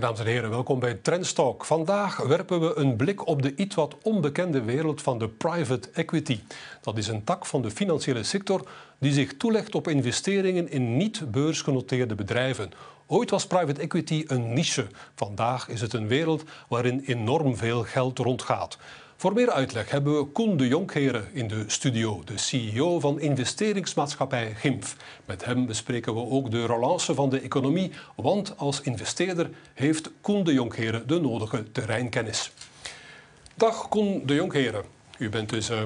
Dames en heren, welkom bij Trendstalk. Vandaag werpen we een blik op de iets wat onbekende wereld van de private equity. Dat is een tak van de financiële sector die zich toelegt op investeringen in niet beursgenoteerde bedrijven. Ooit was private equity een niche. Vandaag is het een wereld waarin enorm veel geld rondgaat. Voor meer uitleg hebben we Koen de Jonkheren in de studio, de CEO van investeringsmaatschappij GIMF. Met hem bespreken we ook de relance van de economie, want als investeerder heeft Koen de Jonkheren de nodige terreinkennis. Dag Koen de Jonkheren, u bent dus uh,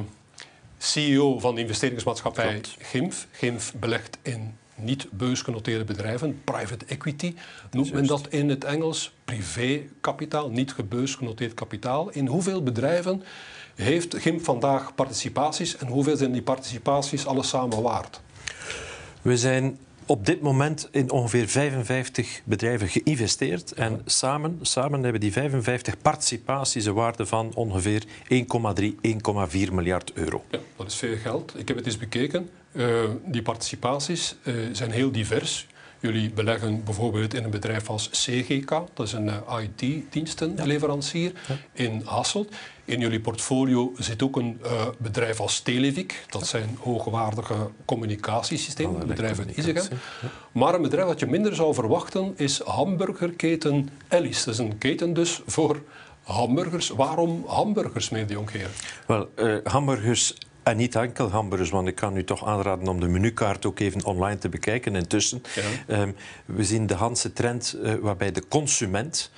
CEO van de investeringsmaatschappij Klopt. GIMF. GIMF belegt in niet beursgenoteerde bedrijven, private equity, noemt men dat in het Engels, privékapitaal, niet gebeursgenoteerd kapitaal. In hoeveel bedrijven heeft GIMP vandaag participaties en hoeveel zijn die participaties alles samen waard? We zijn op dit moment in ongeveer 55 bedrijven geïnvesteerd. En samen, samen hebben die 55 participaties een waarde van ongeveer 1,3, 1,4 miljard euro. Ja, dat is veel geld. Ik heb het eens bekeken. Uh, die participaties uh, zijn heel divers. Jullie beleggen bijvoorbeeld in een bedrijf als CGK, dat is een uh, IT-dienstenleverancier ja. in Hasselt. In jullie portfolio zit ook een bedrijf als Televic, dat zijn hoogwaardige communicatiesystemen, bedrijf in Isegem. Ja. Maar een bedrijf dat je minder zou verwachten is hamburgerketen Ellis. Dat is een keten dus voor hamburgers. Waarom hamburgers, meneer de Jonkheer? Wel, hamburgers en niet enkel hamburgers, want ik kan u toch aanraden om de menukaart ook even online te bekijken intussen. Ja. Um, we zien de Hanse trend uh, waarbij de consument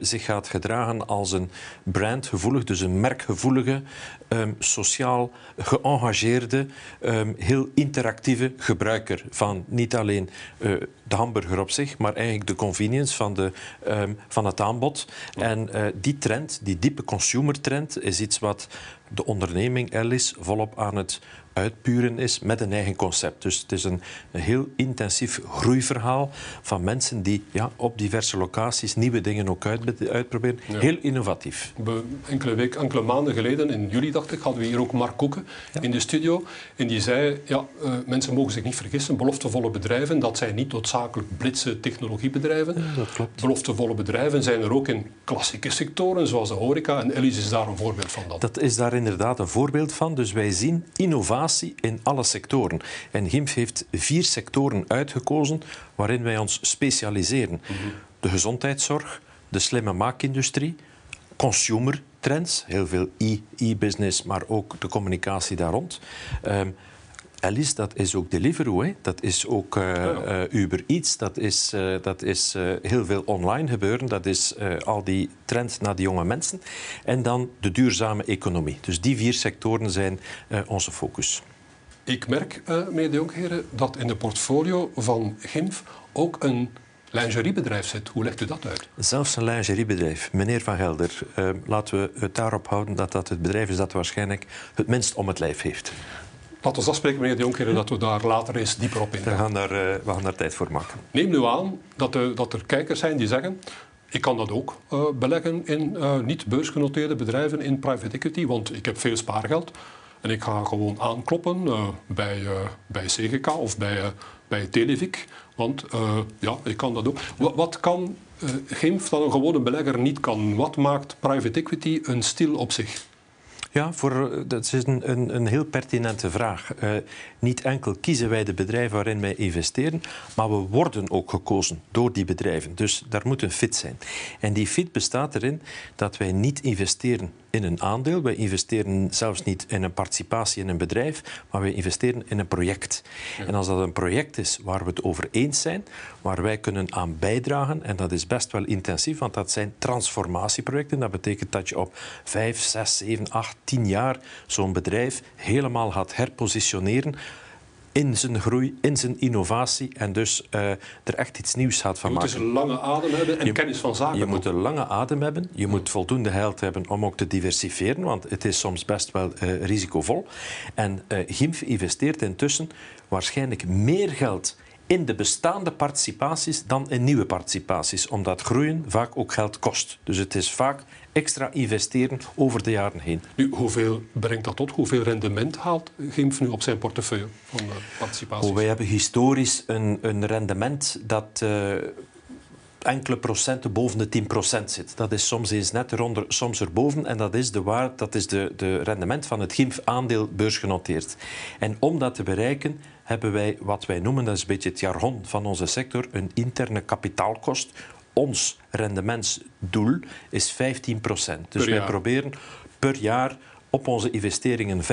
zich gaat gedragen als een brandgevoelig, dus een merkgevoelige, um, sociaal geëngageerde, um, heel interactieve gebruiker van niet alleen uh, de hamburger op zich, maar eigenlijk de convenience van, de, um, van het aanbod. En uh, die trend, die diepe consumer trend, is iets wat de onderneming Ellis volop aan het uitpuren is met een eigen concept. Dus het is een, een heel intensief groeiverhaal van mensen die ja, op diverse locaties nieuwe dingen ook uit, uitproberen. Ja. Heel innovatief. enkele, week, enkele maanden geleden, in juli dacht ik, hadden we hier ook Mark Koeken ja. in de studio. En die zei, ja, uh, mensen mogen zich niet vergissen, beloftevolle bedrijven, dat zijn niet noodzakelijk blitse technologiebedrijven. Ja, dat klopt. Beloftevolle bedrijven zijn er ook in klassieke sectoren, zoals de horeca. En Ellis is daar een voorbeeld van. Dat, dat is daar inderdaad een voorbeeld van. Dus wij zien innovatie in alle sectoren. En GIMF heeft vier sectoren uitgekozen waarin wij ons specialiseren. Mm -hmm. De gezondheidszorg, de slimme maakindustrie, consumer trends, heel veel e-business, maar ook de communicatie daar rond. Um, Alice, dat is ook Deliveroo, hè? dat is ook uh, uh, Uber Eats, dat is, uh, dat is heel veel online gebeuren, dat is al die trend naar de jonge mensen. En dan de duurzame economie. Dus die vier sectoren zijn onze focus. Ik merk, meneer de Jongheren, dat in de portfolio van GIMF ook een lingeriebedrijf zit. Hoe legt u dat uit? Zelfs een lingeriebedrijf. Meneer Van Gelder, laten we het daarop houden dat dat het bedrijf is dat waarschijnlijk het minst om het lijf heeft. Laten we afspreken, meneer de Jonker, dat we daar later eens dieper op ingaan. We gaan daar, uh, we gaan daar tijd voor maken. Neem nu aan dat, er, dat er kijkers zijn die zeggen... Ik kan dat ook uh, beleggen in niet beursgenoteerde bedrijven in private equity, want ik heb veel spaargeld. En ik ga gewoon aankloppen bij, bij CGK of bij, bij Televic. Want ja, ik kan dat ook. Wat, kan GIMF dat een gewone belegger niet kan? Wat maakt private equity een stil op zich? Ja, voor, eh, dat is een, een, een heel pertinente vraag. Uh, niet enkel kiezen wij de bedrijven waarin wij investeren, maar we worden ook gekozen door die bedrijven. Dus daar moet een fit zijn. En die fit bestaat erin dat wij niet investeren in een aandeel. Wij investeren zelfs niet in een participatie in een bedrijf, maar wij investeren in een project. En als dat een project is waar we het over eens zijn, waar wij kunnen aan bijdragen, en dat is best wel intensief, want dat zijn transformatieprojecten. Dat betekent dat je op 5, 6, 7, 8, 10 jaar zo'n bedrijf helemaal gaat herpositioneren in zijn groei, in zijn innovatie en dus uh, er echt iets nieuws gaat van maken. Je moet dus een lange adem hebben en je, kennis van zaken. Je moet een lange adem hebben, je moet voldoende geld hebben om ook te diversifiëren, want het is soms best wel uh, risicovol. En uh, GIMF investeert intussen waarschijnlijk meer geld in de bestaande participaties dan in nieuwe participaties, omdat groeien vaak ook geld kost. Dus het is vaak extra investeren over de jaren heen. Nu, hoeveel brengt dat tot? Hoeveel rendement haalt GIMF nu op zijn portefeuille van participaties? Oh, wij hebben historisch een, een rendement dat... Uh, enkele procenten boven de 10% zit. Dat is soms eens net eronder, soms erboven. En dat is de, waar, dat is de, de rendement van het GIMF-aandeel beursgenoteerd. En om dat te bereiken hebben wij wat wij noemen, dat is een beetje het jargon van onze sector, een interne kapitaalkost. Ons rendementsdoel is 15% Dus wij proberen per jaar op onze investeringen 15%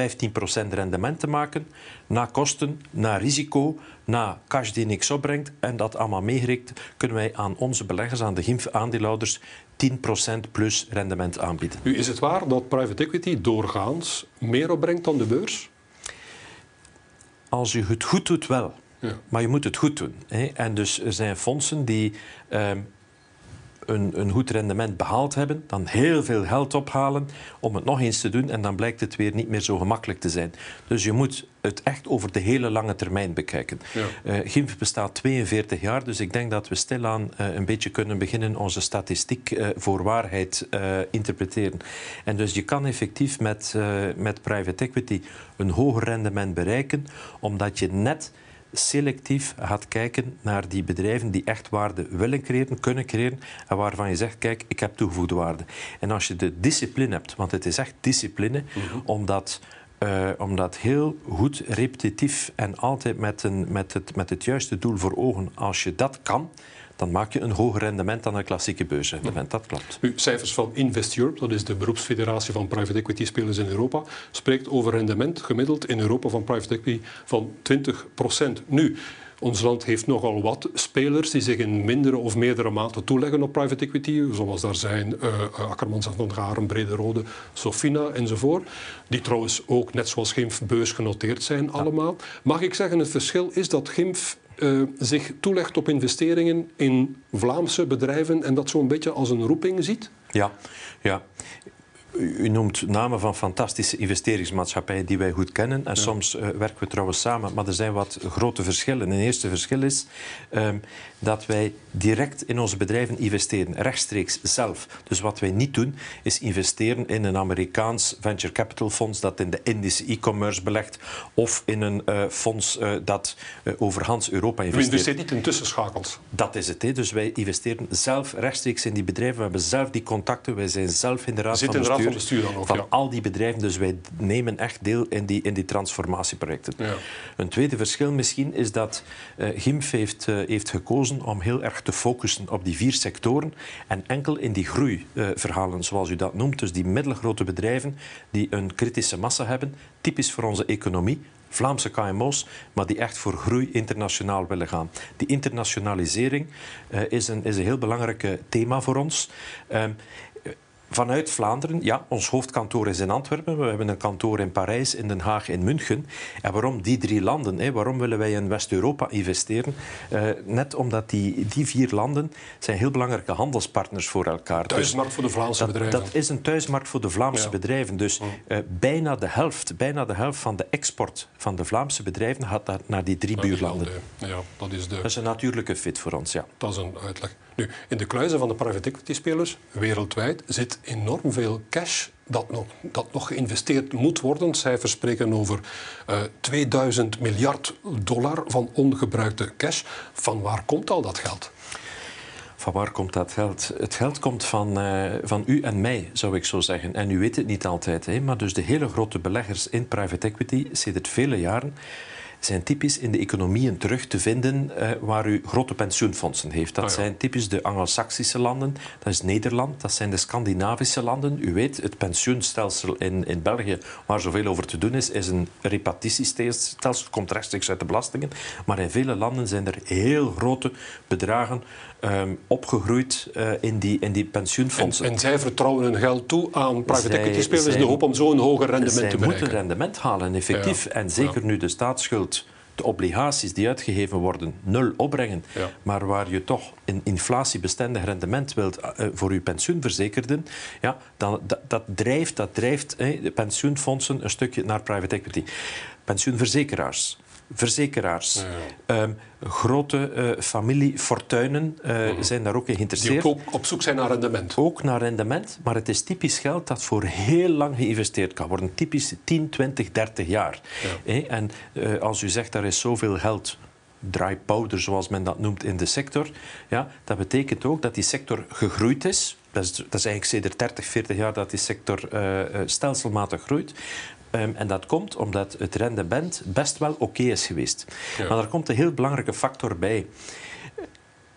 rendement te maken, na kosten, na risico, na cash die niks opbrengt. En dat allemaal meegerekend kunnen wij aan onze beleggers, aan de GIMF-aandeelhouders, 10% plus rendement aanbieden. Nu, is het waar dat private equity doorgaans meer opbrengt dan de beurs? Als je het goed doet, wel. Ja. Maar je moet het goed doen. Hè. En dus er zijn fondsen die ehm, een, een goed rendement behaald hebben, dan heel veel geld ophalen om het nog eens te doen en dan blijkt het weer niet meer zo gemakkelijk te zijn. Dus je moet het echt over de hele lange termijn bekijken. Ja. Uh, GIMF bestaat 42 jaar, dus ik denk dat we stilaan uh, een beetje kunnen beginnen onze statistiek uh, voor waarheid interpreteren. En dus je kan effectief met, met private equity een hoger rendement bereiken, omdat je net selectief gaat kijken naar die bedrijven die echt waarde willen creëren, kunnen creëren en waarvan je zegt, kijk, ik heb toegevoegde waarde. En als je de discipline hebt, want het is echt discipline, mm omdat... Uh, om dat heel goed, repetitief en altijd met, een, met, het, met het juiste doel voor ogen, als je dat kan, dan maak je een hoger rendement dan een klassieke beursrendement. Dat klopt. Nu, cijfers van Invest Europe, dat is de beroepsfederatie van private equity spelers in Europa, spreekt over rendement gemiddeld in Europa van private equity van 20% Nu, ons land heeft nogal wat spelers die zich in mindere of meerdere mate toeleggen op private equity, zoals daar zijn uh, Akkermans en Van Garen, Brederode, Sofina enzovoort. Die trouwens ook, net zoals GIMF, beursgenoteerd zijn allemaal. Mag ik zeggen, het verschil is dat GIMF uh, zich toelegt op investeringen in Vlaamse bedrijven en dat zo'n beetje als een roeping ziet? Ja, ja. U noemt namen van fantastische investeringsmaatschappijen die wij goed kennen. En soms uh, werken we trouwens samen, maar er zijn wat grote verschillen. Een eerste verschil is um, dat wij direct in onze bedrijven investeren, rechtstreeks zelf. Dus wat wij niet doen, is investeren in een Amerikaans venture capital fonds dat in de Indische e-commerce belegt of in een uh, fonds uh, dat over Hans Europa investeert. U investeert niet in tussenschakels? Dat is het. He. Dus wij investeren zelf rechtstreeks in die bedrijven. We hebben zelf die contacten. Wij zijn zelf in de raad van bestuur van, bestuur dan ook, van al die bedrijven. Dus wij nemen echt deel in die, in die transformatieprojecten. Ja. Een tweede verschil misschien is dat uh, GIMF heeft, uh, heeft gekozen om heel erg te focussen op die vier sectoren en enkel in die groeiverhalen, uh, zoals u dat noemt. Dus die middelgrote bedrijven die een kritische massa hebben, typisch voor onze economie, Vlaamse KMO's, maar die echt voor groei internationaal willen gaan. Die internationalisering uh, is, een, is een heel belangrijk thema voor ons. Uh, vanuit Vlaanderen, ja, ons hoofdkantoor is in Antwerpen. We hebben een kantoor in Parijs, in Den Haag, in München. En waarom die drie landen? Hè? Waarom willen wij in West-Europa investeren? Uh, net omdat die, die vier landen zijn heel belangrijke handelspartners voor elkaar. Thuismarkt dus voor de Vlaamse dat, bedrijven. Dat is een thuismarkt voor de Vlaamse bedrijven. Dus uh, bijna, de helft, bijna de helft van de export van de Vlaamse bedrijven gaat naar die drie buurlanden. Ja, dat, is de... dat is een natuurlijke fit voor ons, ja. Dat is een uitleg. Nu, in de kluizen van de private equity spelers wereldwijd zit enorm veel cash dat nog, dat nog geïnvesteerd moet worden. Cijfers spreken over uh, eh, 2000 miljard dollar van ongebruikte cash. Van waar komt al dat geld? Van waar komt dat geld? Het geld komt van, uh, van u en mij, zou ik zo zeggen. En u weet het niet altijd, hè? maar dus de hele grote beleggers in private equity, sinds vele jaren, zijn typisch in de economieën terug te vinden uh, waar u grote pensioenfondsen heeft. Dat oh zijn typisch de Anglo-Saxische landen, dat is Nederland, dat zijn de Scandinavische landen. U weet, het pensioenstelsel in, in België, waar zoveel over te doen is, is een repartitiestelsel, komt rechtstreeks uit de belastingen. Maar in vele landen zijn er heel grote bedragen um, opgegroeid uh, in, die, in die pensioenfondsen. En, en, zij vertrouwen hun geld toe aan private equity spelers in de hoop om zo'n hoger rendement te bereiken. Zij moeten rendement halen, effectief. Ja. En zeker ja. nu de staatsschuld de obligaties die uitgegeven worden nul opbrengen, ja. maar waar je toch een inflatiebestendig rendement wilt uh, voor je pensioenverzekerden, ja, dan, dat, dat drijft, dat drijft de pensioenfondsen een stukje naar private equity. Pensioenverzekeraars verzekeraars, ja. um, grote uh, familiefortuinen uh, mm. zijn daar ook in geïnteresseerd. Die ook op zoek zijn naar rendement. Ook naar rendement, maar het is typisch geld dat voor heel lang geïnvesteerd kan worden. Typisch 10, 20, 30 jaar. Ja. en uh, als u zegt, er is zoveel geld dry powder, zoals men dat noemt in de sector. Ja, dat betekent ook dat die sector gegroeid is. Dat is, dat is eigenlijk sinds 30, 40 jaar dat die sector uh, stelselmatig groeit. Um, en dat komt omdat het rendement best wel oké is geweest. Ja. Maar er komt een heel belangrijke factor bij.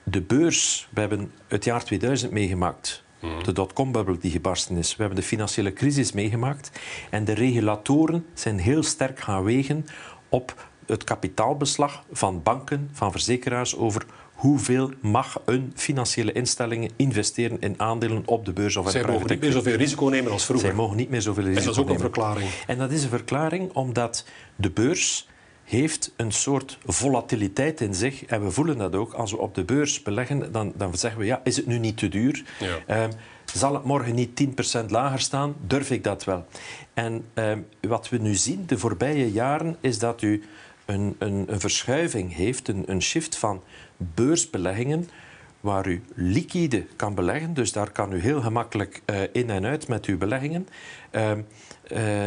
De beurs, we hebben het jaar 2000 meegemaakt. Mhm. De dotcom-bubbel die gebarsten is. We hebben de financiële crisis meegemaakt. En de regulatoren zijn heel sterk gaan wegen op het kapitaalbeslag van banken, van verzekeraars over hoeveel mag een financiële instelling investeren in aandelen op de beurs of Zij mogen niet meer zoveel risico nemen als vroeger. Zij mogen niet meer zoveel risico nemen. En dat is ook een verklaring. En dat is een verklaring omdat de beurs heeft een soort volatiliteit in zich. En we voelen dat ook. Als we op de beurs beleggen, dan, dan zeggen we, ja, is het nu niet te duur? Ja. Um, zal het morgen niet 10% lager staan? Durf ik dat wel? En um, wat we nu zien de voorbije jaren, is dat u een, een, een verschuiving heeft, een, een shift van beursbeleggingen waar u liquide kan beleggen. Dus daar kan u heel gemakkelijk uh, in en uit met uw beleggingen. Uh, uh,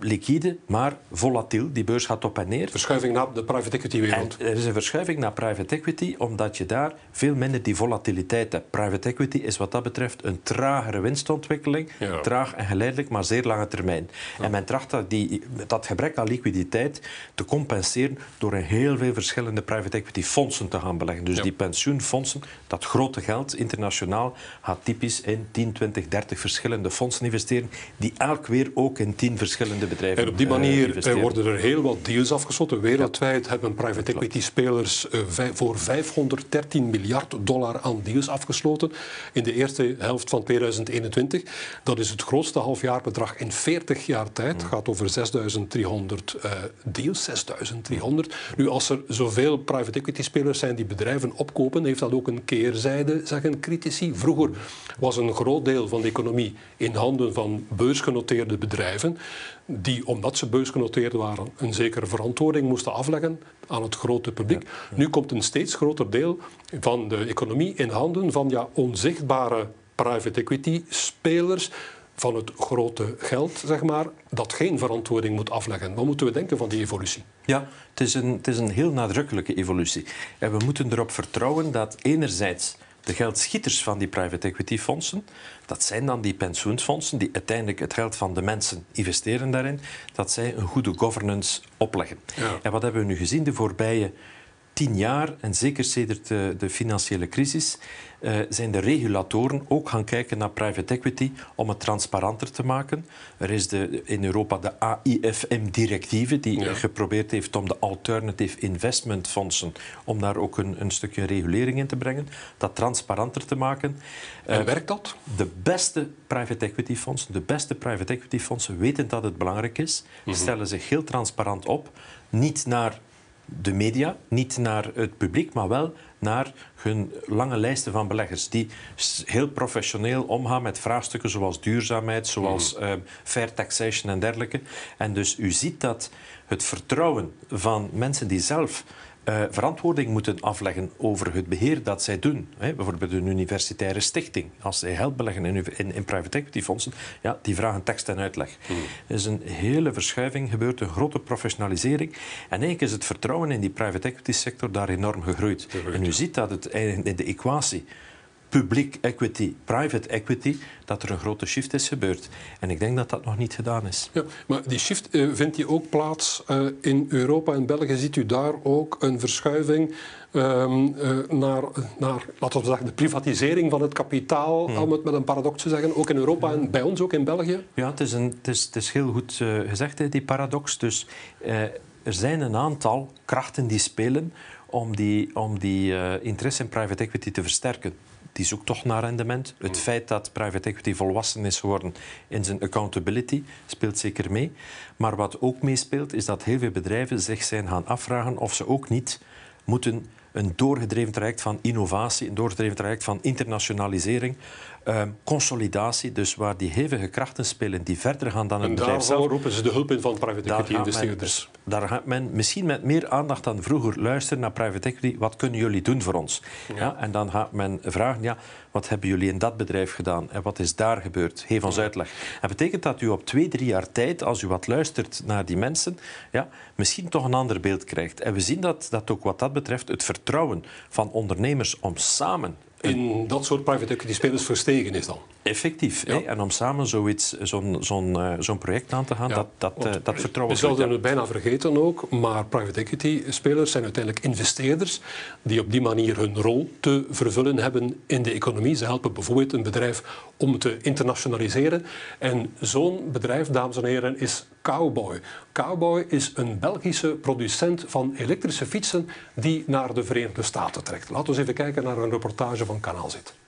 liquide, maar volatiel. Die beurs gaat op en neer. Verschuiving naar de private equity wereld. er is een verschuiving naar private equity, omdat je daar veel minder die volatiliteit hebt. Private equity is wat dat betreft een tragere winstontwikkeling. Traag en geleidelijk, maar zeer lange termijn. En men tracht dat, die, dat gebrek aan liquiditeit te compenseren door in heel veel verschillende private equity fondsen te gaan beleggen. Dus die pensioenfondsen, dat grote geld internationaal, gaat typisch in 10, 20, 30 verschillende fondsen investeren, die elk weer ook in 10 verschillende bedrijven. En op die manier uh, worden er heel wat deals afgesloten. Wereldwijd ja. hebben private equity spelers uh, voor 513 miljard dollar aan deals afgesloten in de eerste helft van 2021. Dat is het grootste halfjaarbedrag in 40 jaar tijd. Het gaat over 6300 uh, deals, 6300. Nu, als er zoveel private equity spelers zijn die bedrijven opkopen, heeft dat ook een keerzijde, zeggen critici. Vroeger was een groot deel van de economie in handen van beursgenoteerde bedrijven die, omdat ze beursgenoteerd waren, een zekere verantwoording moesten afleggen aan het grote publiek. Nu komt een steeds groter deel van de economie in handen van ja, onzichtbare private equity spelers van het grote geld, zeg maar, dat geen verantwoording moet afleggen. Wat moeten we denken van die evolutie? Ja, het is een, het is een heel nadrukkelijke evolutie. En we moeten erop vertrouwen dat enerzijds de geldschieters van die private equity fondsen, dat zijn dan die pensioenfondsen die uiteindelijk het geld van de mensen investeren daarin, dat zij een goede governance opleggen. En wat hebben we nu gezien de voorbije tien jaar, en zeker sedert de, de financiële crisis, uh, zijn de regulatoren ook gaan kijken naar private equity om het transparanter te maken. Er is de, in Europa de AIFM-directieve die geprobeerd heeft om de alternative investment fondsen, om daar ook een, een stukje regulering in te brengen, dat transparanter te maken. En uh, werkt dat? De beste private equity fondsen, de beste private equity fondsen weten dat het belangrijk is, mm stellen zich heel transparant op, niet naar de media, niet naar het publiek, maar wel naar hun lange lijsten van beleggers die heel professioneel omgaan met vraagstukken zoals duurzaamheid, zoals uh, fair taxation en dergelijke. En dus u ziet dat het vertrouwen van mensen die zelf uh, verantwoording moeten afleggen over het beheer dat zij doen. Hè, bijvoorbeeld een universitaire stichting. Als zij geld beleggen in, in, in private equity fondsen, ja, die vragen tekst en uitleg. Hmm. Er is een hele verschuiving gebeurd, een grote professionalisering. En eigenlijk is het vertrouwen in die private equity sector daar enorm gegroeid. En u ziet dat het in de equatie public equity, private equity, dat er een grote shift is gebeurd. En ik denk dat dat nog niet gedaan is. Ja, maar die shift uh, vindt die ook plaats uh, in Europa en België? Ziet u daar ook een verschuiving um, uh, naar, naar, laten we zeggen, de privatisering van het kapitaal, hmm. om het met een paradox te zeggen, ook in Europa en bij ons ook in België? Ja, het is, een, het is, het is heel goed gezegd, hè, die paradox. Dus er zijn een aantal krachten die spelen om die, om die interesse in private equity te versterken die zoekt toch naar rendement. Het mm. feit dat private equity volwassen is geworden in zijn accountability speelt zeker mee. Maar wat ook meespeelt is dat heel veel bedrijven zich zijn gaan afvragen of ze ook niet moeten een doorgedreven traject van innovatie, een doorgedreven traject van internationalisering ehm, consolidatie, dus waar die hevige krachten spelen die verder gaan dan het en bedrijf zelf. roepen ze de hulp in van private equity investeerders. daar gaat men misschien met meer aandacht dan vroeger luisteren naar private equity. Wat kunnen jullie doen voor ons? Ja. en dan gaat men vragen, ja, wat hebben jullie in dat bedrijf gedaan en wat is daar gebeurd? Geef ons uitleg. En betekent dat u op twee, drie jaar tijd, als u wat luistert naar die mensen, ja, misschien toch een ander beeld krijgt. En we zien dat, dat ook wat dat betreft het vertrouwen van ondernemers om samen in dat soort private equity spelers verstegen is dan. Effectief. Hè? En om samen zoiets, zo'n, zo'n, zo'n project aan te gaan, dat, dat, uh, dat vertrouwen... We zouden het bijna vergeten ook, maar private equity spelers zijn uiteindelijk investeerders die op die manier hun rol te vervullen hebben in de economie. Ze helpen bijvoorbeeld een bedrijf om te internationaliseren. En zo'n bedrijf, dames en heren, is Cowboy. Cowboy is een Belgische producent van elektrische fietsen die naar de Verenigde Staten trekt. Laten we eens even kijken naar een reportage van Kanaal Zit.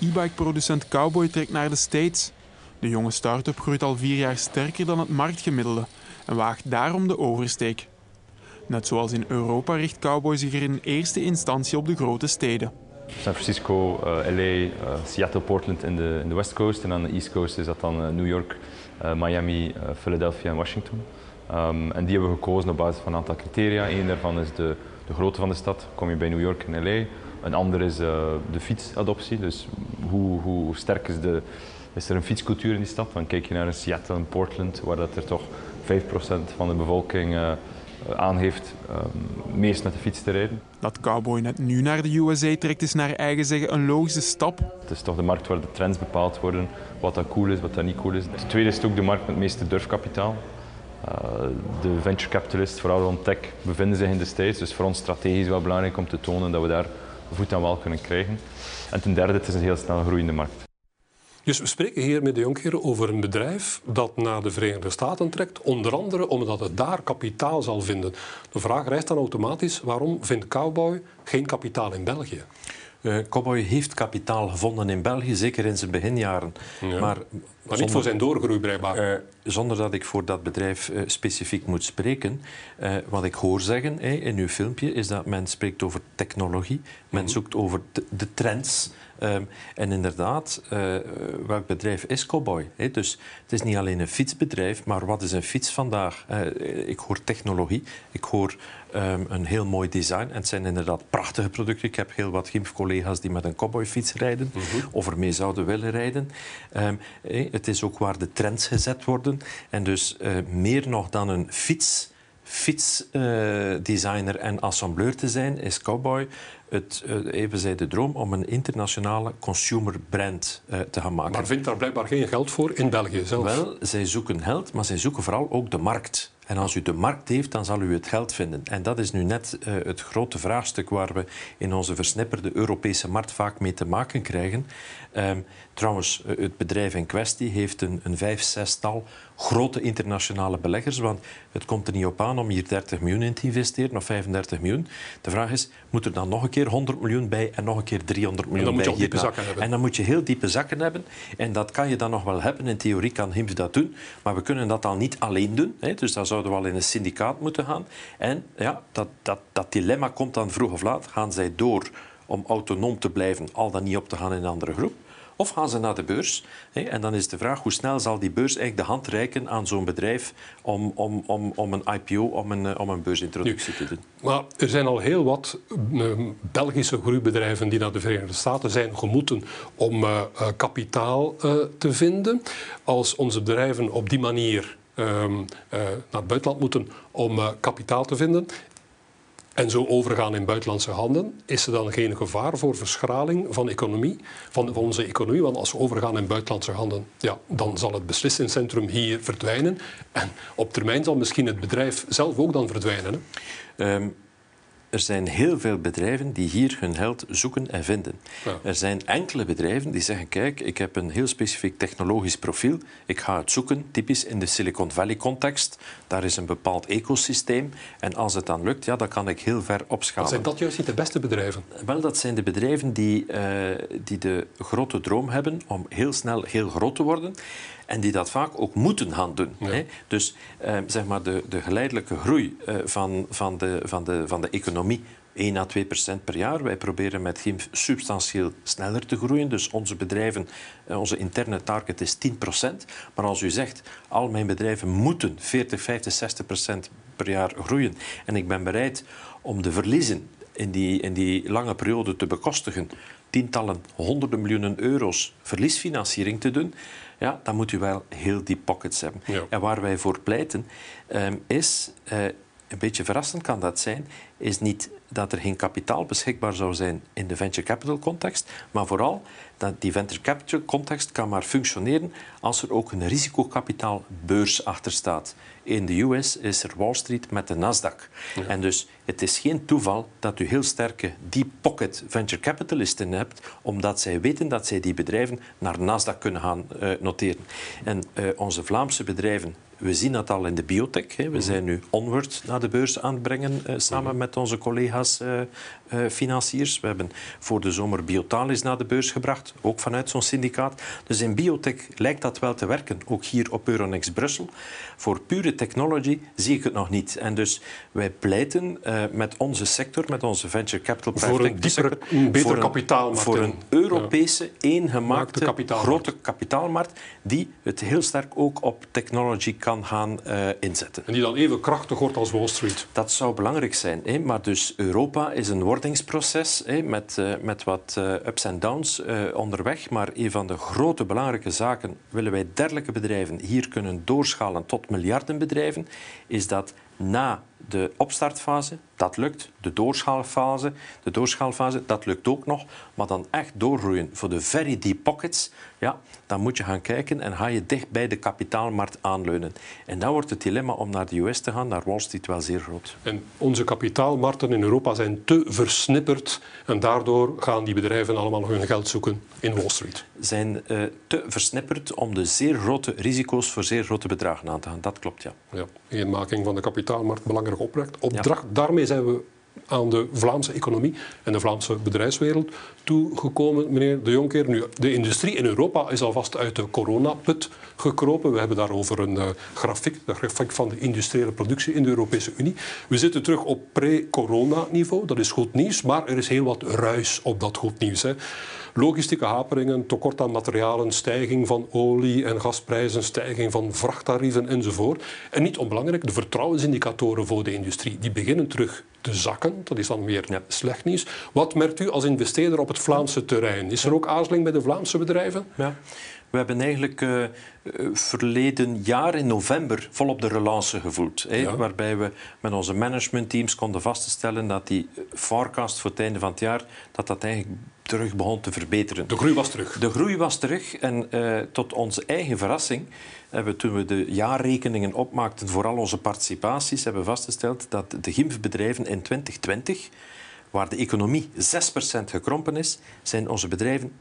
E-bike-producent Cowboy trekt naar de States. De jonge start-up groeit al vier jaar sterker dan het marktgemiddelde en waagt daarom de oversteek. Net zoals in Europa richt Cowboy zich er in eerste instantie op de grote steden. San Francisco, uh, LA, uh, Seattle, Portland in de, in West Coast. En aan de East Coast is dat dan uh, New York, Miami, Philadelphia en Washington. Um, en die hebben we gekozen op basis van een aantal criteria. Eén daarvan is de, de grootte van de stad. Kom je bij New York en LA. Een ander is de fietsadoptie. Dus hoe, hoe sterk is, de, is er een fietscultuur in die stad? Dan kijk je naar een Seattle en Portland, waar dat er toch 5% van de bevolking aangeeft um, meest met de fiets te rijden. Dat Cowboy net nu naar de USA trekt is naar eigen zeggen een logische stap. Het is toch de markt waar de trends bepaald worden, wat dat cool is, wat dat niet cool is. Het tweede is ook de markt met het meeste durfkapitaal. Uh, de venture capitalists, vooral rond tech, bevinden zich in de States. Dus voor ons strategisch wel belangrijk om te tonen dat we daar voet aan wal kunnen krijgen. En ten derde, het is een heel snel groeiende markt. Dus we spreken hier met de Jonker over een bedrijf dat naar de Verenigde Staten trekt, onder andere omdat het daar kapitaal zal vinden. De vraag rijst dan automatisch, waarom vindt Cowboy geen kapitaal in België? Uh, Cowboy heeft kapitaal gevonden in België, zeker in zijn beginjaren. Ja. Maar, maar niet voor zijn doorgroei blijkbaar. Uh, zonder dat ik voor dat bedrijf uh, specifiek moet spreken. wat ik hoor zeggen in uw filmpje is dat men spreekt over technologie. Men mm -hmm. zoekt over de, de trends. Um, en inderdaad, uh, welk bedrijf is Cowboy? He, dus het is niet alleen een fietsbedrijf, maar wat is een fiets vandaag? Uh, ik hoor technologie, ik hoor um, een heel mooi design. En het zijn inderdaad prachtige producten. Ik heb heel wat GIMF-collega's die met een Cowboy-fiets rijden mm -hmm. of ermee zouden willen rijden. Um, he, het is ook waar de trends gezet worden. En dus uh, meer nog dan een fiets fietsdesigner en assembleur te zijn, is Cowboy het, uh, even de droom om een internationale consumer brand uh, te gaan maken. Maar vindt daar blijkbaar geen geld voor in België zelf? Wel, zij zoeken geld, maar zij zoeken vooral ook de markt. En als u de markt heeft, dan zal u het geld vinden. En dat is nu net uh, het grote vraagstuk waar we in onze versnipperde Europese markt vaak mee te maken krijgen. Um, trouwens, het bedrijf in kwestie heeft een, een vijf, zestal grote internationale beleggers. Want het komt er niet op aan om hier 30 miljoen in te investeren of 35 miljoen. De vraag is, moet er dan nog een keer 100 miljoen bij en nog een keer 300 miljoen bij? En dan moet je diepe zakken hebben. En dan moet je heel diepe zakken hebben. En dat kan je dan nog wel hebben. In theorie kan HIMS dat doen. Maar we kunnen dat al niet alleen doen. Hè. Dus dan zouden we al in een syndicaat moeten gaan. En ja, dat, dat, dat dilemma komt dan vroeg of laat. Gaan zij door om autonoom te blijven, al dan niet op te gaan in een andere groep? Of gaan ze naar de beurs? En dan is de vraag hoe snel zal die beurs eigenlijk de hand reiken aan zo'n bedrijf om, om, om, om een IPO, om een, om een beursintroductie nu, te doen. Maar er zijn al heel wat uh, Belgische groeibedrijven die naar de Verenigde Staten zijn gemoeten om uh, uh, kapitaal te vinden. Als onze bedrijven op die manier um, naar het buitenland moeten om kapitaal te vinden, en zo overgaan in buitenlandse handen, is er dan geen gevaar voor verschraling van, economie, van onze economie? Want als we overgaan in buitenlandse handen, ja, dan zal het beslissingscentrum hier verdwijnen. En op termijn zal misschien het bedrijf zelf ook dan verdwijnen. Hè? Um, er zijn heel veel bedrijven die hier hun geld zoeken en vinden. Ja. Er zijn enkele bedrijven die zeggen, kijk, ik heb een heel specifiek technologisch profiel. Ik ga het zoeken, typisch in de Silicon Valley context. Daar is een bepaald ecosysteem. En als het dan lukt, ja, dan kan ik heel ver opschalen. Zijn dat juist niet de beste bedrijven? Wel, dat zijn de bedrijven die, uh, die de grote droom hebben om heel snel heel groot te worden. En die dat vaak ook moeten gaan doen. Ja. Hè? Dus eh, zeg maar de, de geleidelijke groei uh, van, van, de, van, de, van de economie 1 à 2 procent per jaar. Wij proberen met GIMF substantieel sneller te groeien. Dus onze bedrijven, eh, onze interne target is 10 procent. Maar als u zegt, al mijn bedrijven moeten 40, 50, 60 procent per jaar groeien en ik ben bereid om de verliezen in die, in die lange periode te bekostigen, tientallen, honderden miljoenen euro's verliesfinanciering te doen, ja, dan moet u wel heel die pockets hebben. En waar wij voor pleiten, um, is, uh, een beetje verrassend kan dat zijn, is niet dat er geen kapitaal beschikbaar zou zijn in de venture capital context, maar vooral dat die venture capital context kan maar functioneren als er ook een risicokapitaalbeurs achter staat. In de US is er Wall Street met de Nasdaq. En dus het is geen toeval dat u heel sterke deep pocket venture capitalisten hebt, omdat zij weten dat zij die bedrijven naar Nasdaq kunnen gaan uh, noteren. En uh, onze Vlaamse bedrijven we zien dat al in de biotech. Hè. We mhm. zijn nu Onward naar de beurs aan het brengen, uh, samen mhm. met onze collega's uh, uh, financiers. We hebben voor de zomer Biotalis naar de beurs gebracht, ook vanuit zo'n syndicaat. Dus in biotech lijkt dat wel te werken, ook hier op Euronext Brussel. Voor pure technology zie ik het nog niet. En dus wij pleiten met onze sector, met onze venture capital voor een, dieper, beter kapitaalmarkt. Voor een Europese, ja. eengemaakte, grote kapitaalmarkt die het heel sterk ook op technology kan gaan uh, inzetten. En die dan even krachtig wordt als Wall Street. Dat zou belangrijk zijn. Hè? Maar dus Europa is een wordingsproces hè? Met, uh, met wat uh, ups en downs onderweg. Maar een van de grote belangrijke zaken, willen wij dergelijke bedrijven hier kunnen doorschalen tot miljardenbedrijven, is dat na de opstartfase, dat lukt. De doorschaalfase, de doorschaalfase, dat lukt ook nog. Maar dan echt doorgroeien voor de very deep pockets, ja, dan moet je gaan kijken en ga je dicht bij de kapitaalmarkt aanleunen. En dan wordt het dilemma om naar de US te gaan, naar Wall Street, wel zeer groot. En onze kapitaalmarkten in Europa zijn te versnipperd en daardoor gaan die bedrijven allemaal hun geld zoeken in Wall Street. Zijn uh, te versnipperd om de zeer grote risico's voor zeer grote bedragen aan te gaan. Dat klopt, ja. ja eenmaking van de kapitaalmarkt, belangrijk opdracht. opdracht. Daarmee zijn we aan de Vlaamse economie en de Vlaamse bedrijfswereld toegekomen, meneer De Jonker. Nu, de industrie in Europa is alvast uit de coronaput gekropen. We hebben daarover een uh, grafiek, de grafiek van de industriële productie in de Europese Unie. We zitten terug op pre-corona-niveau. Dat is goed nieuws, maar er is heel wat ruis op dat goed nieuws. Hè. Logistieke haperingen, tekort aan materialen, stijging van olie- en gasprijzen, stijging van vrachttarieven enzovoort. En niet onbelangrijk, de vertrouwensindicatoren voor de industrie, die beginnen terug te zakken. Dat is dan weer slecht nieuws. Wat merkt u als investeerder op het Vlaamse terrein? Is er ook aarzeling bij de Vlaamse bedrijven? Ja. We hebben eigenlijk uh, verleden jaar in november volop de relance gevoeld. Hè, Waarbij we met onze managementteams konden vaststellen dat die forecast voor het einde van het jaar dat dat eigenlijk terug begon te verbeteren. De groei was terug. De groei was terug en uh, tot onze eigen verrassing hebben we toen we de jaarrekeningen opmaakten voor al onze participaties, hebben we vastgesteld dat de GIMF-bedrijven in 2020 waar de economie 6% gekrompen is, zijn onze bedrijven 2%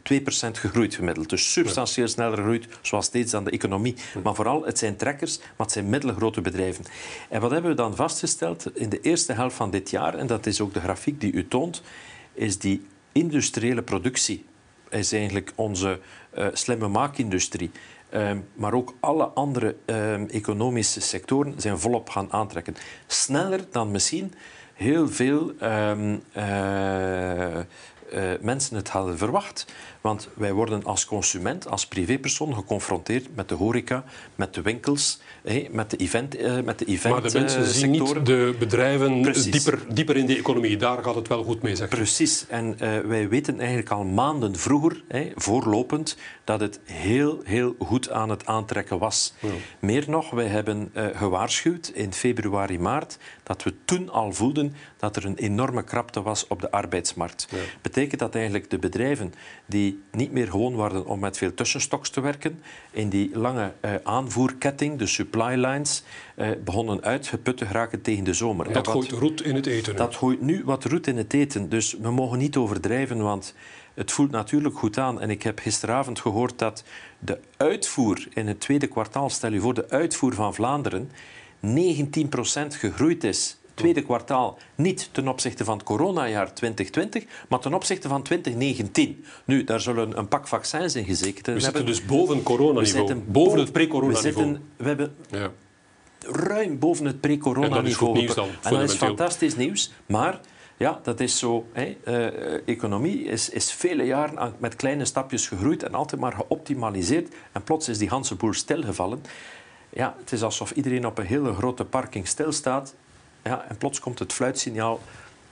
gegroeid gemiddeld. Dus substantieel sneller gegroeid, zoals steeds dan de economie. Maar vooral, het zijn trekkers, maar het zijn middelgrote bedrijven. En wat hebben we dan vastgesteld in de eerste helft van dit jaar, en dat is ook de grafiek die u toont, is die industriële productie is eigenlijk onze uh, slimme maakindustrie. Um, maar ook alle andere um, economische sectoren zijn volop gaan aantrekken. Sneller dan misschien heel veel um, uh, uh, mensen het hadden verwacht. Want wij worden als consument, als privépersoon geconfronteerd met de horeca, met de winkels, met de event, uh, met de event Maar de mensen zien niet de bedrijven dieper, dieper in de economie. Daar gaat het wel goed mee, zeg Precies. En uh, wij weten eigenlijk al maanden vroeger, voorlopend, dat het heel, heel goed aan het aantrekken was. Ja. Meer nog, wij hebben uh, gewaarschuwd in februari, maart, dat we toen al voelden dat er een enorme krapte was op de arbeidsmarkt. Ja. Betekent dat eigenlijk de bedrijven die niet meer gewoon waren om met veel tussenstoks te werken, in die lange uh, aanvoerketting, de supply lines, uh, begonnen uitgeput te geraken tegen de zomer. Dat gooit roet in het eten. Nu. Dat gooit nu wat roet in het eten. Dus we mogen niet overdrijven, want het voelt natuurlijk goed aan. En ik heb gisteravond gehoord dat de uitvoer in het tweede kwartaal, stel je voor, de uitvoer van Vlaanderen 19% gegroeid is tweede kwartaal niet ten opzichte van het coronajaar 2020, maar ten opzichte van 2019. Nu, daar zullen een pak vaccins in gezeten hebben. We zitten dus boven coronaniveau, boven het pre-coronaniveau. We hebben ja. ruim boven het pre-coronaniveau. En dat is goed nieuws dan, En dat is fantastisch nieuws, maar Ja, dat is zo. Hè. Uh, economie is, is vele jaren met kleine stapjes gegroeid en altijd maar geoptimaliseerd. En plots is die ganse boel stilgevallen. Ja, het is alsof iedereen op een hele grote parking stilstaat. Ja, en plots komt het fluitsignaal.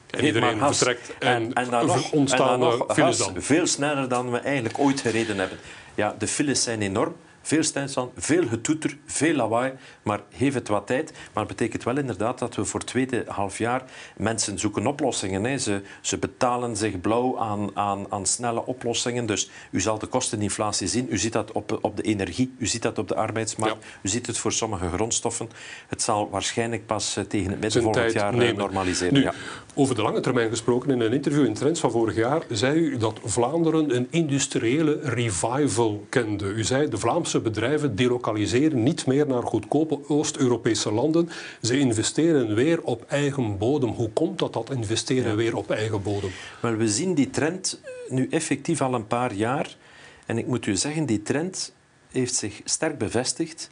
En iedereen vertrekt en, en, dan nog, ontstaan en dan nog files veel sneller dan we eigenlijk ooit gereden hebben. Ja, de files zijn enorm. Veel stilstand, veel getoeter, veel lawaai, maar heeft het wat tijd. Maar het betekent wel inderdaad dat we voor het tweede half jaar mensen zoeken oplossingen. Hè. Ze, ze betalen zich blauw aan, aan, aan snelle oplossingen. Dus u zal de kosteninflatie zien. U ziet dat op, op de energie, u ziet dat op de arbeidsmarkt, u ziet het voor sommige grondstoffen. Het zal waarschijnlijk pas eh, tegen het midden volgend jaar eh, normaliseren. Nu, ja. Over de lange termijn gesproken, in een interview in Trends van vorig jaar zei u dat Vlaanderen een industriële revival kende. U zei de Vlaamse bedrijven delocaliseren niet meer naar goedkope Oost-Europese landen. Ze investeren weer op eigen bodem. Hoe komt dat, dat investeren weer op eigen bodem? Wel, we zien die trend nu effectief al een paar jaar. En ik moet u zeggen, die trend heeft zich sterk bevestigd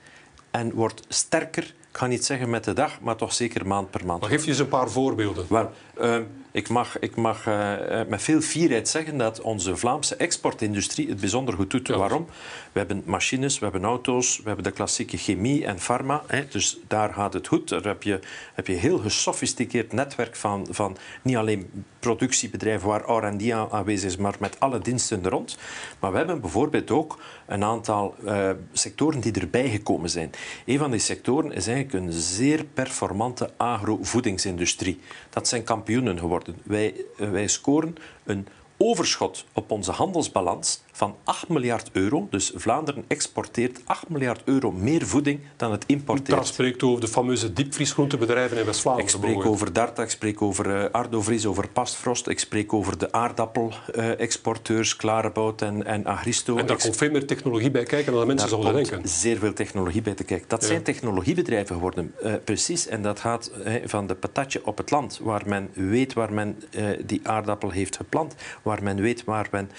en wordt sterker, ik ga niet zeggen met de dag, maar toch zeker maand per maand. Maar geef je eens een paar voorbeelden. Wel, uh, ik mag, ik mag uh, met veel fierheid zeggen dat onze Vlaamse exportindustrie het bijzonder goed doet. Waarom? We hebben machines, we hebben auto's, we hebben de klassieke chemie en pharma. Hè, dus daar gaat het goed. Daar heb je, heb je een heel gesofisticeerd netwerk van, van niet alleen productiebedrijven waar R&D aanwezig is, maar met alle diensten er rond. Maar we hebben bijvoorbeeld ook een aantal uh, sectoren die erbij gekomen zijn. Een van die sectoren is eigenlijk een zeer performante agrovoedingsindustrie. Dat zijn kampioenen geworden. Wij, wij scoren een overschot op onze handelsbalans van 8 miljard euro. Dus Vlaanderen exporteert 8 miljard euro meer voeding dan het importeert. Dat spreekt over de fameuze diepvriesgroentebedrijven in West-Vlaanderen. Ik spreek over Darta, ik spreek over uh, Ardovries, over Pastfrost, ik spreek over de aardappelexporteurs, Klarebout en, en Agristo. En daar komt veel meer technologie bij kijken dan de mensen zouden denken. zeer veel technologie bij te kijken. Dat zijn technologiebedrijven geworden, uh, precies. En dat gaat van de patatje op het land, waar men weet waar men die aardappel heeft geplant, waar men weet waar men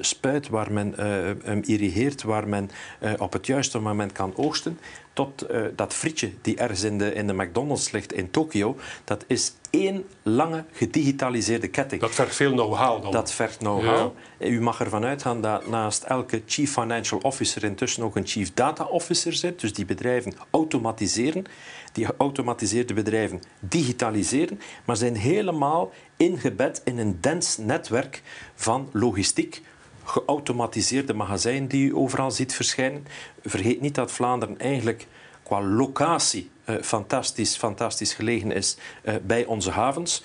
spuit, waar men uh, irrigeert, waar men uh, op het juiste moment kan oogsten, tot uh, dat frietje die ergens in de, in de McDonald's ligt in Tokio, dat is één lange gedigitaliseerde ketting. Dat vergt veel know-how dan? Dat vergt know-how. Ja. U mag ervan uitgaan dat naast elke chief financial officer intussen ook een chief data officer zit. Dus die bedrijven automatiseren. Die geautomatiseerde bedrijven digitaliseren, maar zijn helemaal ingebed in een dens netwerk van logistiek, geautomatiseerde magazijn die u overal ziet verschijnen. Vergeet niet dat Vlaanderen eigenlijk qua locatie uh, fantastisch, fantastisch gelegen is uh, bij onze havens.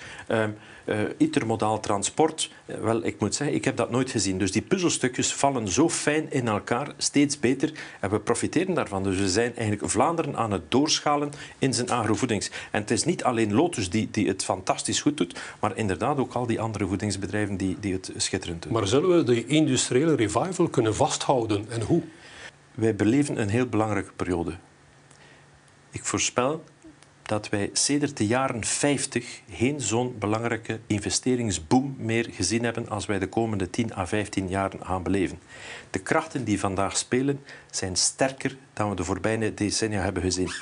Uh, intermodaal transport, wel, ik moet zeggen, ik heb dat nooit gezien. Dus die puzzelstukjes vallen zo fijn in elkaar, steeds beter. En we profiteren daarvan. Dus we zijn eigenlijk Vlaanderen aan het doorschalen in zijn agrovoedings. En het is niet alleen Lotus die, die het fantastisch goed doet, maar inderdaad ook al die andere voedingsbedrijven die, die het schitterend doen. Maar zullen we de industriële revival kunnen vasthouden en hoe? Wij beleven een heel belangrijke periode. Ik voorspel dat wij sedert de jaren 50 geen zo'n belangrijke investeringsboom meer gezien hebben als wij de komende 10 à 15 jaar gaan beleven. De krachten die vandaag spelen zijn sterker dan we de voorbije decennia hebben gezien.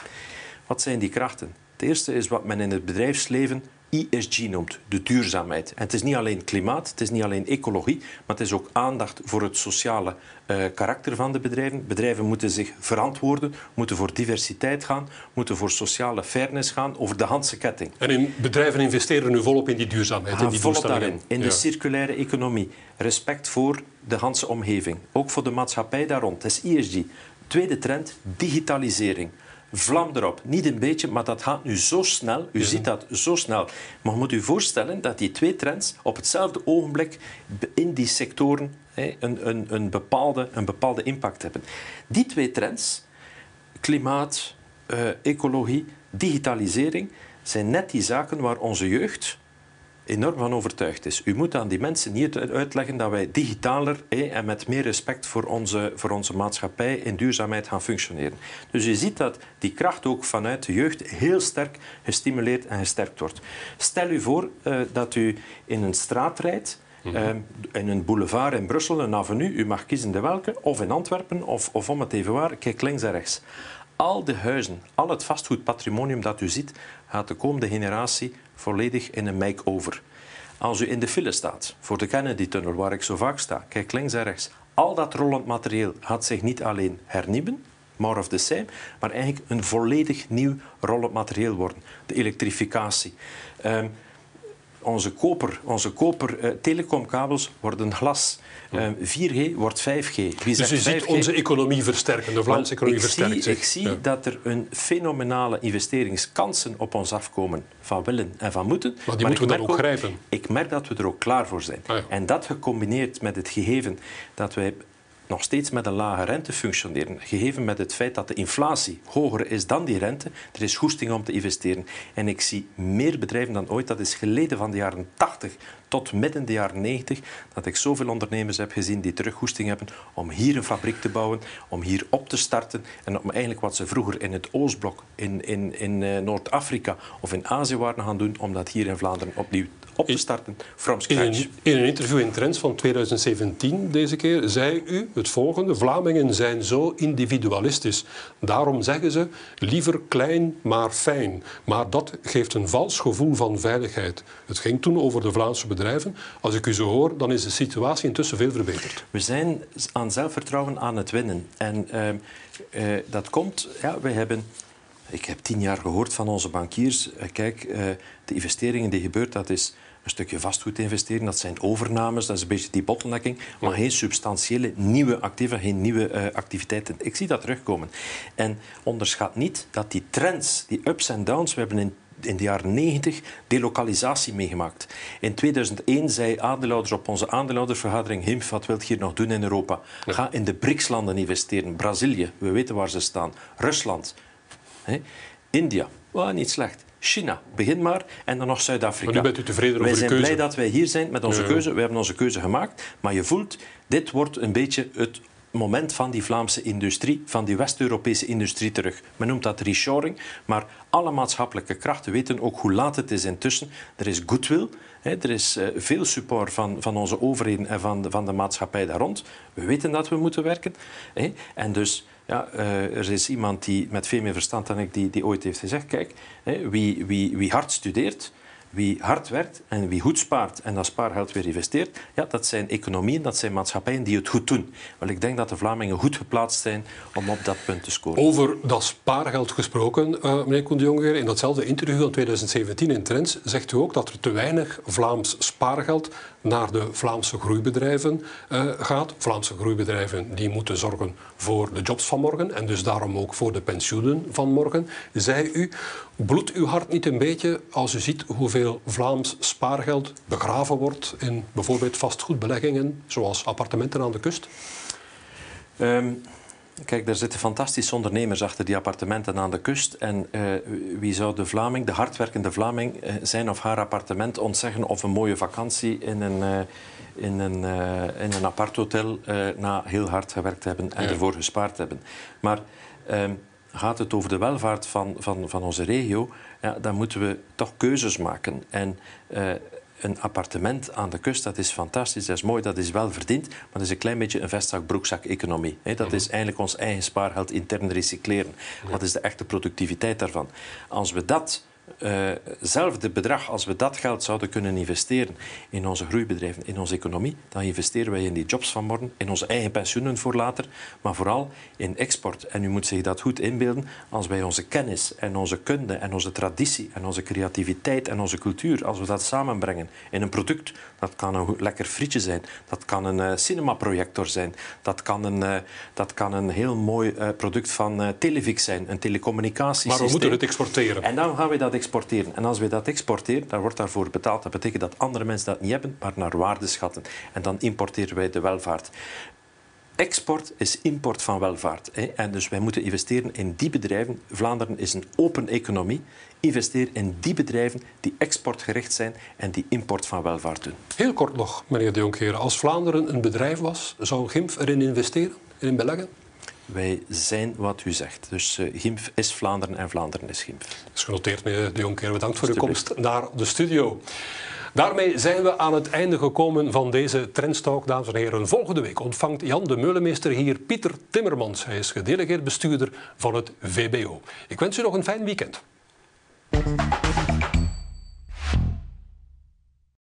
Wat zijn die krachten? Het eerste is wat men in het bedrijfsleven ESG noemt, de duurzaamheid. En het is niet alleen klimaat, het is niet alleen ecologie, maar het is ook aandacht voor het sociale uh, karakter van de bedrijven. Bedrijven moeten zich verantwoorden, moeten voor diversiteit gaan, moeten voor sociale fairness gaan, over de Hanse ketting. En in bedrijven investeren nu volop in die duurzaamheid, in die volop daarin, in de circulaire economie. Respect voor de Hanse omgeving, ook voor de maatschappij daar rond. Dat is ESG. Tweede trend, digitalisering. Vlam erop. Niet een beetje, maar dat gaat nu zo snel. U ziet dat zo snel. Maar je moet u voorstellen dat die twee trends op hetzelfde ogenblik in die sectoren een, een, een, bepaalde, een bepaalde impact hebben. Die twee trends, klimaat, uh, ecologie, digitalisering, zijn net die zaken waar onze jeugd enorm van overtuigd is. U moet aan die mensen niet uitleggen dat wij digitaler en met meer respect voor onze, voor onze maatschappij in duurzaamheid gaan functioneren. Dus je ziet dat die kracht ook vanuit de jeugd heel sterk gestimuleerd en gesterkt wordt. Stel u voor uh, dat u in een straat rijdt uh, in een boulevard in Brussel, een avenue, u mag kiezen de welke, of in Antwerpen, of, of om het even waar, kijk links en rechts. Al de huizen, al het vastgoedpatrimonium dat u ziet, gaat de komende generatie volledig in een make-over. Als u in de file staat voor de Kennedy-tunnel, waar ik zo vaak sta, kijk links en rechts. Al dat rollend materieel gaat zich niet alleen hernieuwen, more of the same, maar eigenlijk een volledig nieuw rollend materieel worden. De elektrificatie. Um, onze koper, onze koper uh, telecomkabels worden glas. Uh, ehm, 4G wordt 5G. Wie dus je ziet onze economie versterken, de Vlaamse economie versterkt zie, Ik zie dat er een fenomenale investeringskansen op ons afkomen van willen en van moeten. Maar die moeten we dan ook, grijpen. Ik merk dat we er ook klaar voor zijn. Ah, en dat gecombineerd met het gegeven dat wij nog steeds met een lage rente functioneren, gegeven met het feit dat de inflatie hoger is dan die rente, er is goesting om te investeren. En ik zie meer bedrijven dan ooit, dat is geleden van de jaren 80 tot midden de jaren 90, dat ik zoveel ondernemers heb gezien die terug goesting hebben om hier een fabriek te bouwen, om hier op te starten en om eigenlijk wat ze vroeger in het Oostblok, in, in, in uh, Noord-Afrika of in Azië waren gaan doen, om dat hier in Vlaanderen opnieuw op te starten from scratch. In, in, een interview in Trends van 2017 deze keer zei u het volgende. Vlamingen zijn zo individualistisch. Daarom zeggen ze liever klein maar fijn. Maar dat geeft een vals gevoel van veiligheid. Het ging toen over de Vlaamse bedrijven. Als ik u zo hoor, dan is de situatie intussen veel verbeterd. We zijn aan zelfvertrouwen aan het winnen. En uh, uh, dat komt, ja, we hebben ik heb tien jaar gehoord van onze bankiers. Uh, kijk, de investeringen die gebeurt, dat is een stukje vastgoed investeren. Dat zijn overnames, dat is een beetje die bottlenecking. Maar geen substantiële nieuwe activa, geen nieuwe uh, activiteiten. Ik zie dat terugkomen. En onderschat niet dat die trends, die ups en downs, we hebben in in de jaren 90 delokalisatie meegemaakt. In 2001 zei aandeelhouders op onze aandeelhoudersvergadering HIMF, wat wilt je hier nog doen in Europa? Ga in de BRICS-landen investeren. Brazilië, we weten waar ze staan. Rusland. India, oh, niet slecht. China, begin maar. En dan nog Zuid-Afrika. nu bent u tevreden over de keuze. Wij zijn blij dat wij hier zijn met onze keuze. We hebben onze keuze gemaakt. Maar je voelt, dit wordt een beetje het moment van die Vlaamse industrie, van die West-Europese industrie terug. Men noemt dat reshoring, maar alle maatschappelijke krachten weten ook hoe laat het is intussen. Er is goodwill, hè, er is uh, veel support van, van onze overheden en van de, van de maatschappij daar rond. We weten dat we moeten werken. Hè, en dus ja, uh, er is iemand die met veel meer verstand dan ik die, die ooit heeft gezegd, kijk, wie, wie, wie hard studeert, wie hard werkt en wie goed spaart en dat spaargeld weer investeert, ja, dat zijn economieën, dat zijn maatschappijen die het goed doen. Wel, ik denk dat de Vlamingen goed geplaatst zijn om op dat punt te scoren. Over dat spaargeld gesproken, uh, meneer Koen Jonger, in datzelfde interview van 2017 in Trends zegt u ook dat er te weinig Vlaams spaargeld naar de Vlaamse groeibedrijven uh, gaat. Vlaamse groeibedrijven die moeten zorgen voor de jobs van morgen en dus daarom ook voor de pensioenen van morgen. Zei u, bloedt uw hart niet een beetje als u ziet hoeveel Vlaams spaargeld begraven wordt in bijvoorbeeld vastgoedbeleggingen, zoals appartementen aan de kust? Um, Kijk, er zitten fantastische ondernemers achter die appartementen aan de kust. En uh, wie zou de Vlaming, de hardwerkende Vlaming, uh, zijn of haar appartement ontzeggen of een mooie vakantie in een, uh, in een, in een aparthotel na heel hard gewerkt hebben en ja. ervoor gespaard hebben. Maar ehm, gaat het over de welvaart van, van, van onze regio, ja, dan moeten we toch keuzes maken. En een appartement aan de kust, dat is fantastisch, dat is mooi, dat is wel verdiend, maar dat is een klein beetje een vestzak-broekzak-economie. Dat is eigenlijk ons eigen spaargeld intern recycleren. Wat is de echte productiviteit daarvan? Als we dat hetzelfde uh, bedrag, als we dat geld zouden kunnen investeren in onze groeibedrijven, in onze economie, dan investeren wij in die jobs van morgen, in onze eigen pensioenen voor later, maar vooral in export. En u moet zich dat goed inbeelden, als wij onze kennis en onze kunde en onze traditie en onze creativiteit en onze cultuur, als we dat samenbrengen in een product, dat kan een lekker frietje zijn, dat kan een uh, cinemaprojector zijn, dat kan een, uh, dat kan een heel mooi product van Televix zijn, een telecommunicatiesysteem. Maar we moeten het exporteren. En dan gaan we dat exporteren. En als we dat exporteren, dan wordt daarvoor betaald. Dat betekent dat andere mensen dat niet hebben, maar naar waarde schatten. En dan importeren wij de welvaart. Export is import van welvaart. Hè. En dus wij moeten investeren in die bedrijven. Vlaanderen is een open economie. Investeer in die bedrijven die exportgericht zijn en die import van welvaart doen. Heel kort nog, meneer De Jonker. Als Vlaanderen een bedrijf was, zou GIMF erin investeren, erin beleggen? Wij zijn wat u zegt. Dus uh, GIMF is Vlaanderen en Vlaanderen is GIMF. Dat is genoteerd, meneer De Jonker. Bedankt voor uw komst naar de studio. Daarmee zijn we aan het einde gekomen van deze Trendstalk, dames en heren. Volgende week ontvangt Jan de Meulemeester hier Pieter Timmermans. Hij is gedelegeerd bestuurder van het VBO. Ik wens u nog een fijn weekend.